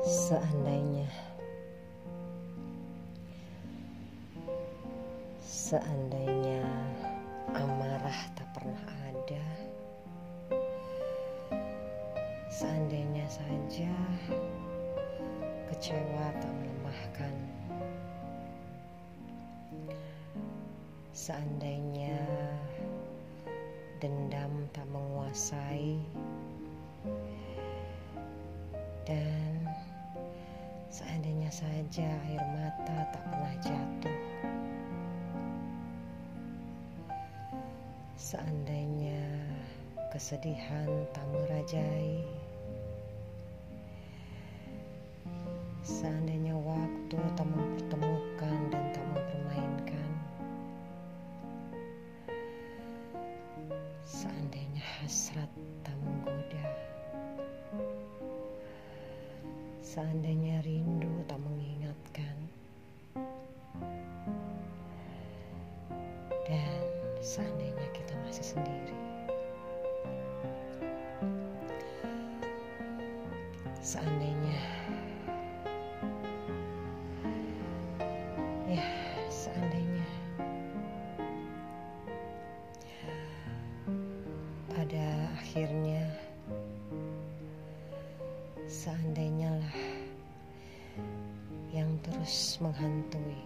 Seandainya. Seandainya amarah tak pernah ada. Seandainya saja kecewa tak melemahkan. Seandainya dendam tak menguasai seandainya saja air mata tak pernah jatuh. Seandainya kesedihan tak merajai. Seandainya waktu tak mempertemukan dan tak mempermainkan. Seandainya hasrat seandainya rindu tak mengingatkan. Dan seandainya kita masih sendiri. Seandainya. Ya seandainya. Pada akhirnya seandainya lah pagkatapos maghantoy.